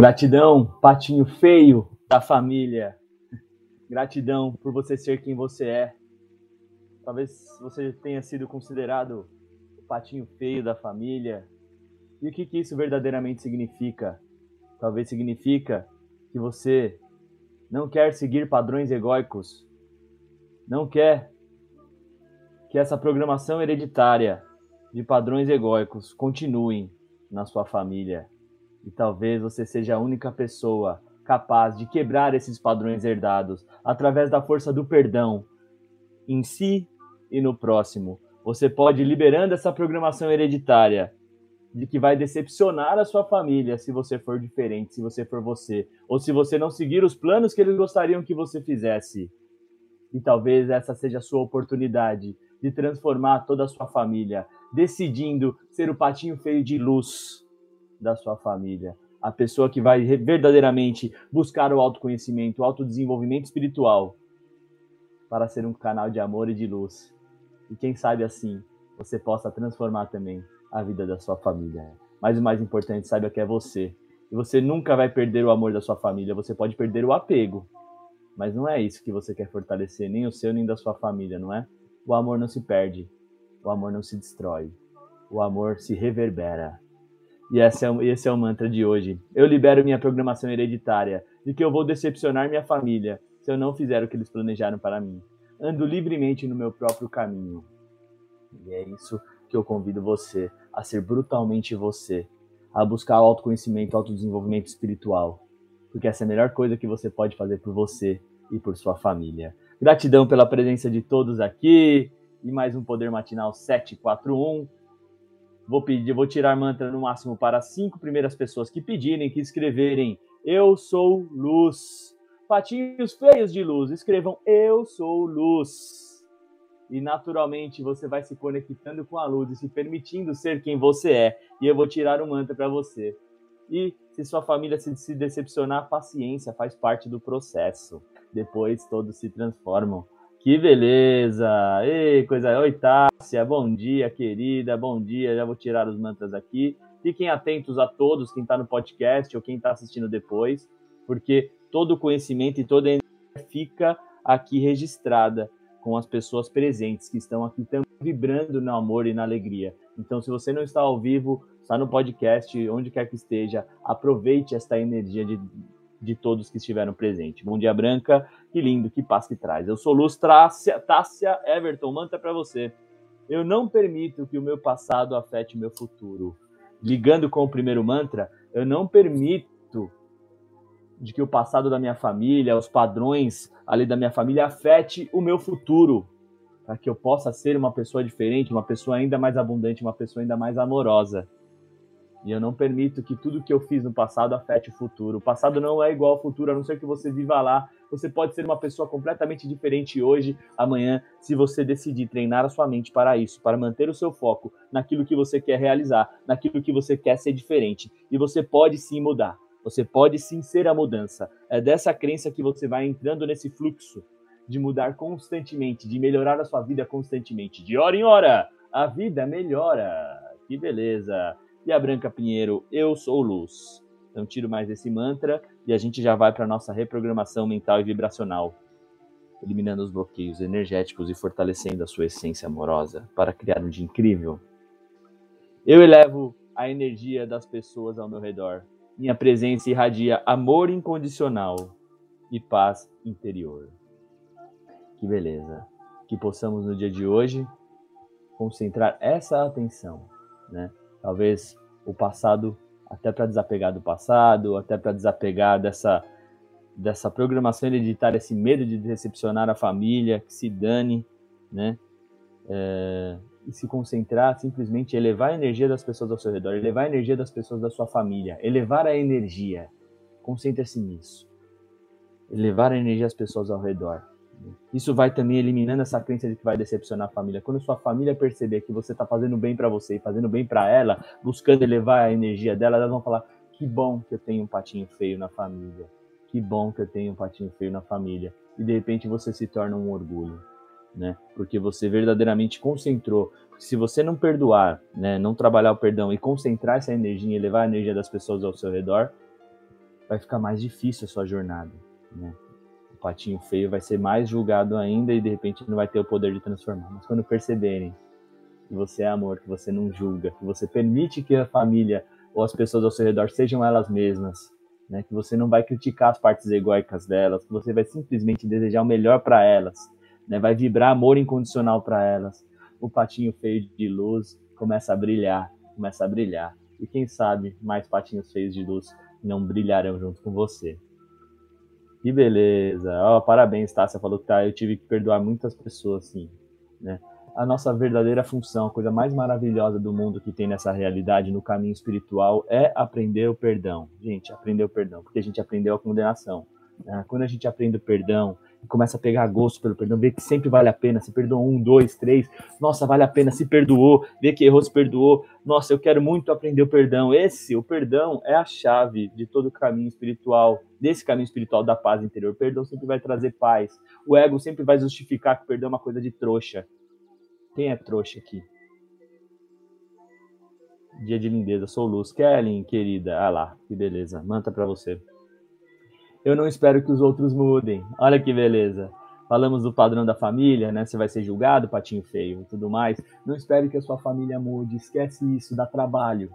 Gratidão, patinho feio da família. Gratidão por você ser quem você é. Talvez você tenha sido considerado o patinho feio da família. E o que, que isso verdadeiramente significa? Talvez significa que você não quer seguir padrões egóicos, não quer que essa programação hereditária de padrões egóicos continuem na sua família. E talvez você seja a única pessoa capaz de quebrar esses padrões herdados através da força do perdão em si e no próximo. Você pode ir liberando essa programação hereditária de que vai decepcionar a sua família se você for diferente, se você for você, ou se você não seguir os planos que eles gostariam que você fizesse. E talvez essa seja a sua oportunidade de transformar toda a sua família, decidindo ser o patinho feio de luz da sua família. A pessoa que vai verdadeiramente buscar o autoconhecimento, o autodesenvolvimento espiritual para ser um canal de amor e de luz. E quem sabe assim você possa transformar também a vida da sua família. Mas o mais importante, saiba que é você. E você nunca vai perder o amor da sua família, você pode perder o apego. Mas não é isso que você quer fortalecer, nem o seu, nem da sua família, não é? O amor não se perde, o amor não se destrói, o amor se reverbera. E esse é, esse é o mantra de hoje. Eu libero minha programação hereditária de que eu vou decepcionar minha família se eu não fizer o que eles planejaram para mim. Ando livremente no meu próprio caminho. E é isso que eu convido você a ser brutalmente você, a buscar o autoconhecimento, autodesenvolvimento espiritual, porque essa é a melhor coisa que você pode fazer por você e por sua família. Gratidão pela presença de todos aqui e mais um Poder Matinal 741. Vou pedir, vou tirar mantra no máximo para cinco primeiras pessoas que pedirem, que escreverem Eu sou luz. Patinhos feios de luz, escrevam Eu sou luz e naturalmente você vai se conectando com a luz e se permitindo ser quem você é. E eu vou tirar um mantra para você. E se sua família se, se decepcionar, paciência, faz parte do processo. Depois todos se transformam. Que beleza! Ei, coisa. Oi, Tássia, bom dia, querida, bom dia. Já vou tirar os mantras aqui. Fiquem atentos a todos, quem está no podcast ou quem está assistindo depois, porque todo o conhecimento e toda a energia fica aqui registrada com as pessoas presentes que estão aqui também vibrando no amor e na alegria. Então, se você não está ao vivo, está no podcast, onde quer que esteja, aproveite esta energia de, de todos que estiveram presentes. Bom dia, Branca. Que lindo, que paz que traz. Eu sou Luz Tássia, Tássia Everton, manta para você. Eu não permito que o meu passado afete o meu futuro. Ligando com o primeiro mantra, eu não permito de que o passado da minha família, os padrões ali da minha família afete o meu futuro, para que eu possa ser uma pessoa diferente, uma pessoa ainda mais abundante, uma pessoa ainda mais amorosa. E eu não permito que tudo que eu fiz no passado afete o futuro. O passado não é igual ao futuro, a não ser que você viva lá. Você pode ser uma pessoa completamente diferente hoje, amanhã, se você decidir treinar a sua mente para isso, para manter o seu foco naquilo que você quer realizar, naquilo que você quer ser diferente. E você pode sim mudar. Você pode sim ser a mudança. É dessa crença que você vai entrando nesse fluxo de mudar constantemente, de melhorar a sua vida constantemente. De hora em hora, a vida melhora. Que beleza. E a Branca Pinheiro, eu sou luz. Então tiro mais esse mantra e a gente já vai para nossa reprogramação mental e vibracional, eliminando os bloqueios energéticos e fortalecendo a sua essência amorosa para criar um dia incrível. Eu elevo a energia das pessoas ao meu redor minha presença irradia amor incondicional e paz interior. Que beleza. Que possamos no dia de hoje concentrar essa atenção, né? Talvez o passado, até para desapegar do passado, até para desapegar dessa dessa programação hereditária, esse medo de decepcionar a família, que se dane, né? É, e se concentrar simplesmente elevar a energia das pessoas ao seu redor, elevar a energia das pessoas da sua família, elevar a energia. Concentre-se nisso. Elevar a energia das pessoas ao redor. Isso vai também eliminando essa crença de que vai decepcionar a família. Quando sua família perceber que você está fazendo bem para você e fazendo bem para ela, buscando elevar a energia dela, elas vão falar: que bom que eu tenho um patinho feio na família. Que bom que eu tenho um patinho feio na família. E de repente você se torna um orgulho né? Porque você verdadeiramente concentrou. Se você não perdoar, né, não trabalhar o perdão e concentrar essa energia e levar a energia das pessoas ao seu redor, vai ficar mais difícil a sua jornada, né? Patinho feio vai ser mais julgado ainda e de repente não vai ter o poder de transformar. Mas quando perceberem que você é amor, que você não julga, que você permite que a família ou as pessoas ao seu redor sejam elas mesmas, né? Que você não vai criticar as partes egóicas delas, que você vai simplesmente desejar o melhor para elas, né? Vai vibrar amor incondicional para elas. O patinho feio de luz começa a brilhar, começa a brilhar. E quem sabe mais patinhos feios de luz não brilharão junto com você. Que beleza. Oh, parabéns, tá? Você falou que tá, eu tive que perdoar muitas pessoas, sim. Né? A nossa verdadeira função, a coisa mais maravilhosa do mundo que tem nessa realidade, no caminho espiritual, é aprender o perdão. Gente, aprender o perdão, porque a gente aprendeu a condenação. Né? Quando a gente aprende o perdão, começa a pegar gosto pelo perdão, vê que sempre vale a pena, se perdoou um, dois, três, nossa, vale a pena, se perdoou, vê que errou, se perdoou, nossa, eu quero muito aprender o perdão. Esse, o perdão, é a chave de todo o caminho espiritual, desse caminho espiritual da paz interior. O perdão sempre vai trazer paz. O ego sempre vai justificar que o perdão é uma coisa de trouxa. Quem é trouxa aqui? Dia de lindeza, sou luz. Kellen, querida, ah lá, que beleza, manta para você. Eu não espero que os outros mudem. Olha que beleza. Falamos do padrão da família, né? Você vai ser julgado, patinho feio e tudo mais. Não espere que a sua família mude. Esquece isso, dá trabalho.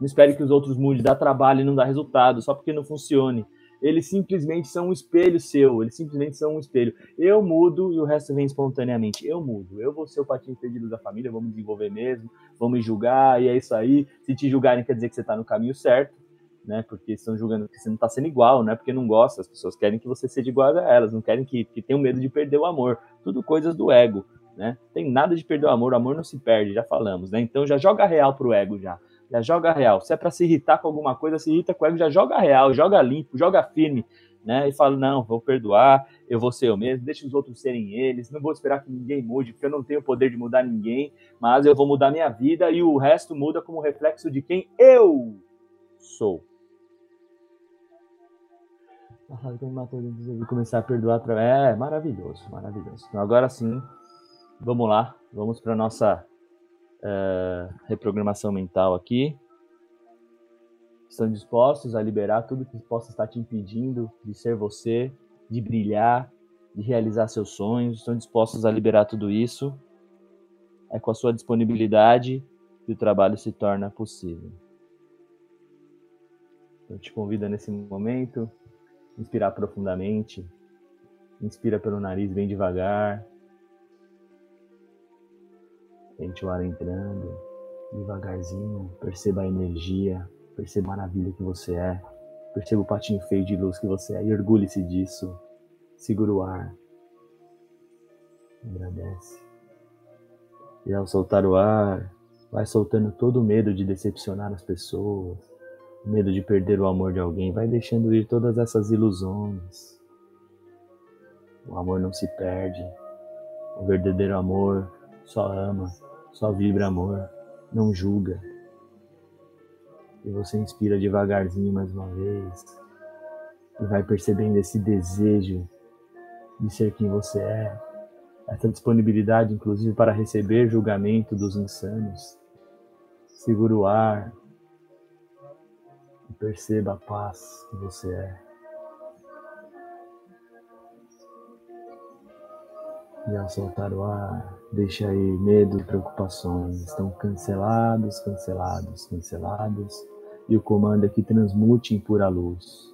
Não espere que os outros mudem, dá trabalho e não dá resultado, só porque não funcione. Eles simplesmente são um espelho seu, eles simplesmente são um espelho. Eu mudo e o resto vem espontaneamente. Eu mudo, eu vou ser o patinho feio da família, me desenvolver mesmo, vão me julgar e é isso aí. Se te julgarem, quer dizer que você está no caminho certo né? Porque estão julgando que você não está sendo igual, não é porque não gosta, as pessoas querem que você seja igual a elas, não querem que, que tenham medo de perder o amor. Tudo coisas do ego, né? Tem nada de perder o amor, o amor não se perde, já falamos, né? Então já joga real pro ego já. Já joga real. Se é para se irritar com alguma coisa, se irrita com o ego, já joga real, joga limpo, joga firme, né? E fala: "Não, vou perdoar, eu vou ser eu mesmo, deixa os outros serem eles, não vou esperar que ninguém mude, porque eu não tenho o poder de mudar ninguém, mas eu vou mudar minha vida e o resto muda como reflexo de quem eu sou." Me matou e começar a perdoar através. É maravilhoso, maravilhoso. Então agora sim, vamos lá, vamos para nossa uh, reprogramação mental aqui. Estão dispostos a liberar tudo que possa estar te impedindo de ser você, de brilhar, de realizar seus sonhos? Estão dispostos a liberar tudo isso? É com a sua disponibilidade que o trabalho se torna possível. Eu te convido nesse momento Inspirar profundamente. Inspira pelo nariz bem devagar. Sente o ar entrando devagarzinho. Perceba a energia. Perceba a maravilha que você é. Perceba o patinho feio de luz que você é e orgulhe-se disso. Segura o ar. Agradece. E ao soltar o ar, vai soltando todo o medo de decepcionar as pessoas, medo de perder o amor de alguém, vai deixando ir todas essas ilusões. O amor não se perde. O verdadeiro amor só ama, só vibra amor, não julga. E você inspira devagarzinho mais uma vez e vai percebendo esse desejo de ser quem você é, essa disponibilidade, inclusive, para receber julgamento dos insanos. Segura o ar, e perceba a paz que você é. E ao soltar o ar, deixa aí medo e preocupações. Estão cancelados, cancelados, cancelados. E o comando é que transmute em pura luz.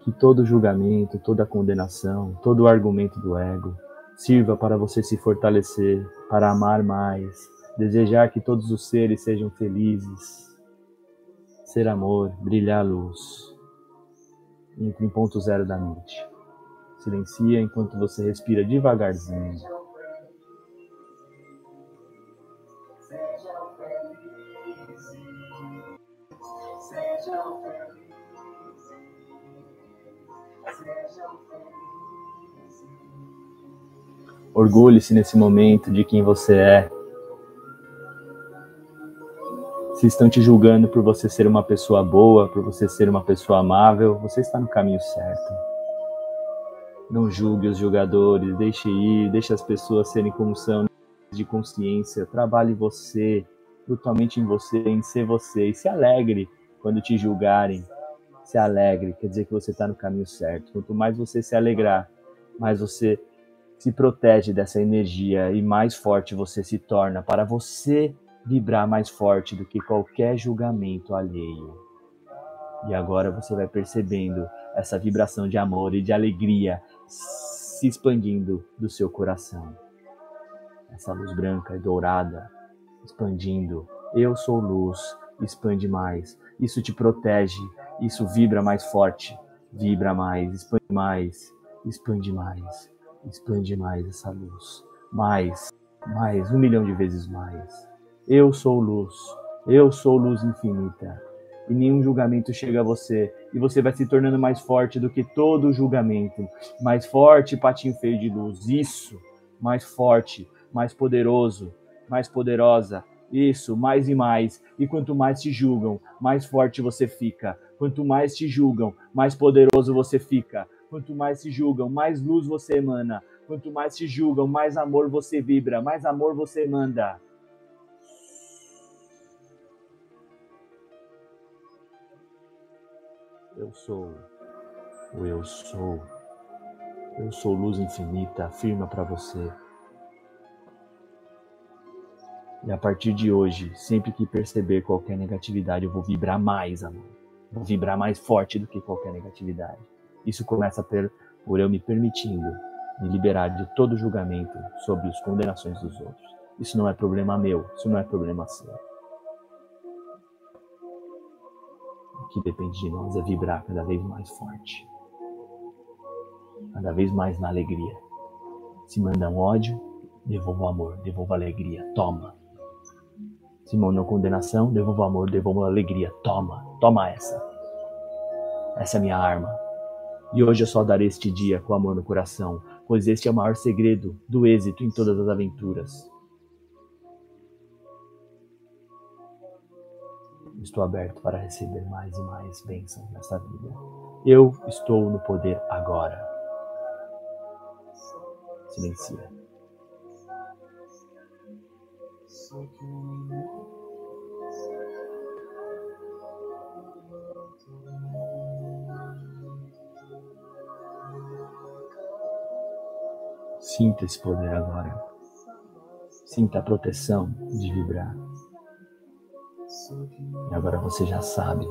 Que todo julgamento, toda condenação, todo argumento do ego sirva para você se fortalecer, para amar mais, desejar que todos os seres sejam felizes, ser amor, brilhar a luz. Entre em ponto zero da mente. Silencia enquanto você respira devagarzinho. Orgulhe-se nesse momento de quem você é, se estão te julgando por você ser uma pessoa boa, por você ser uma pessoa amável, você está no caminho certo. Não julgue os julgadores, deixe ir, deixe as pessoas serem como são de consciência. Trabalhe você, totalmente em você, em ser você, e se alegre quando te julgarem. se alegre, quer dizer que você está no caminho certo. Quanto mais você se alegrar, mais você se protege dessa energia e mais forte você se torna para você vibrar mais forte do que qualquer julgamento alheio. E agora você vai percebendo essa vibração de amor e de alegria se expandindo do seu coração. Essa luz branca e dourada expandindo. Eu sou luz, expande mais. Isso te protege, isso vibra mais forte, vibra mais, expande mais, expande mais, expande mais essa luz. Mais, mais, um milhão de vezes mais. Eu sou luz, eu sou luz infinita. E nenhum julgamento chega a você. E você vai se tornando mais forte do que todo julgamento. Mais forte, patinho feio de luz. Isso, mais forte, mais poderoso, mais poderosa. Isso, mais e mais. E quanto mais te julgam, mais forte você fica. Quanto mais te julgam, mais poderoso você fica. Quanto mais te julgam, mais luz você emana. Quanto mais te julgam, mais amor você vibra, mais amor você manda. Eu sou o eu sou. Eu sou luz infinita, afirma para você. E a partir de hoje, sempre que perceber qualquer negatividade, eu vou vibrar mais, amor. Vou vibrar mais forte do que qualquer negatividade. Isso começa por, por eu me permitindo me liberar de todo julgamento sobre as condenações dos outros. Isso não é problema meu, isso não é problema seu. Que depende de nós é vibrar cada vez mais forte, cada vez mais na alegria. Se mandam ódio, devolva amor, devolva alegria, toma. Se mandam condenação, devolva amor, devolva alegria, toma, toma essa. Essa é a minha arma. E hoje eu só darei este dia com amor no coração, pois este é o maior segredo do êxito em todas as aventuras. Estou aberto para receber mais e mais bênçãos nesta vida. Eu estou no poder agora. Silencia. Sinta esse poder agora. Sinta a proteção de vibrar. E agora você já sabe.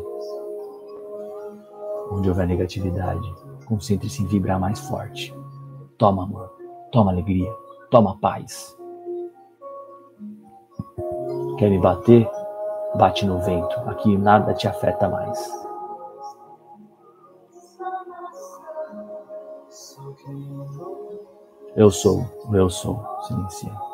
Onde houver negatividade, concentre-se em vibrar mais forte. Toma amor, toma alegria, toma paz. Quer me bater? Bate no vento. Aqui nada te afeta mais. Eu sou, eu sou. Silencia.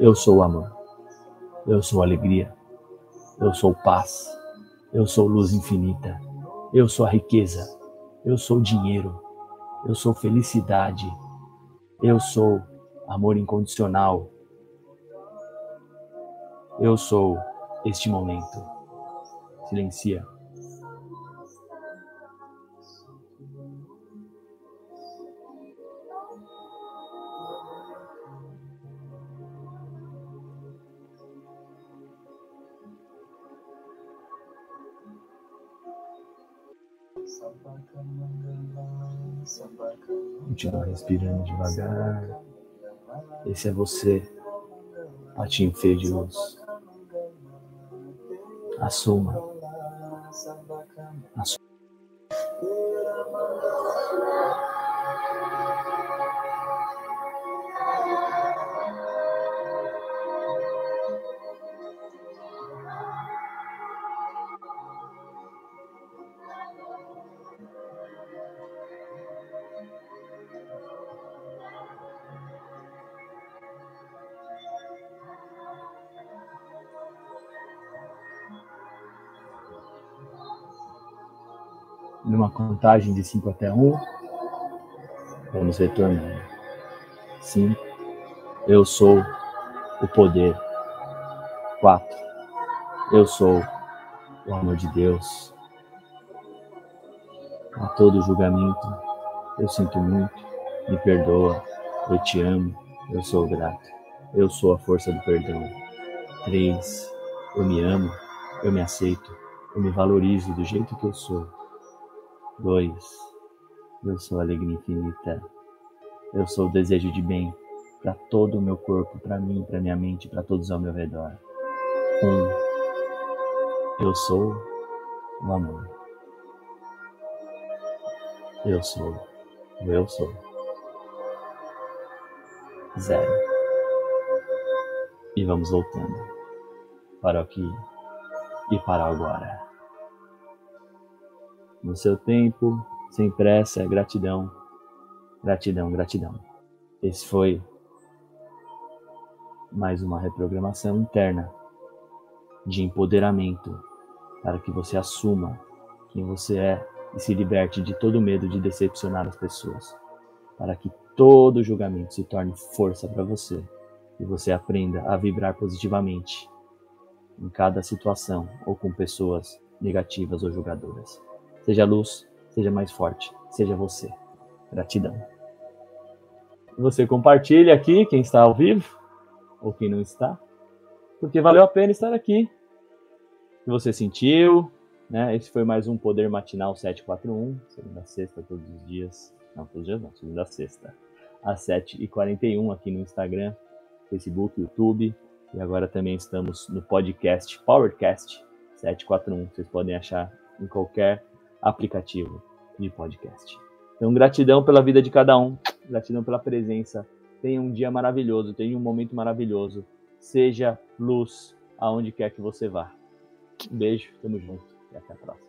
Eu sou amor. Eu sou alegria. Eu sou paz. Eu sou luz infinita. Eu sou a riqueza. Eu sou dinheiro. Eu sou felicidade. Eu sou amor incondicional. Eu sou este momento silencia. Continua respirando devagar. Esse é você, patinho feio de luz. Assuma numa contagem de 5 até 1. Um, vamos retornando. 5. Eu sou o poder. 4. Eu sou o amor de Deus. A todo julgamento, eu sinto muito, me perdoa, eu te amo, eu sou grato. eu sou a força do perdão. 3. Eu me amo, eu me aceito, eu me valorizo do jeito que eu sou. 2. Eu sou alegria infinita. Eu sou o desejo de bem para todo o meu corpo, para mim, para minha mente, para todos ao meu redor. 1. Um, eu sou o amor. Eu sou o eu sou. Zero. E vamos voltando para o aqui e para agora. No seu tempo, sem pressa, gratidão, gratidão, gratidão. Esse foi mais uma reprogramação interna de empoderamento para que você assuma quem você é e se liberte de todo medo de decepcionar as pessoas, para que todo julgamento se torne força para você e você aprenda a vibrar positivamente em cada situação ou com pessoas negativas ou julgadoras. Seja luz, seja mais forte, seja você. Gratidão. Você compartilha aqui, quem está ao vivo ou quem não está, porque valeu a pena estar aqui. Que você sentiu, né? Esse foi mais um Poder Matinal 741, segunda a sexta, todos os dias. Não, todos os dias não, segunda a sexta. Às 7h41 aqui no Instagram, Facebook, YouTube. E agora também estamos no podcast Powercast 741. Vocês podem achar em qualquer aplicativo de podcast. Então, gratidão pela vida de cada um, gratidão pela presença. Tenha um dia maravilhoso, tenha um momento maravilhoso. Seja luz aonde quer que você vá. Um beijo, tamo junto e até a próxima.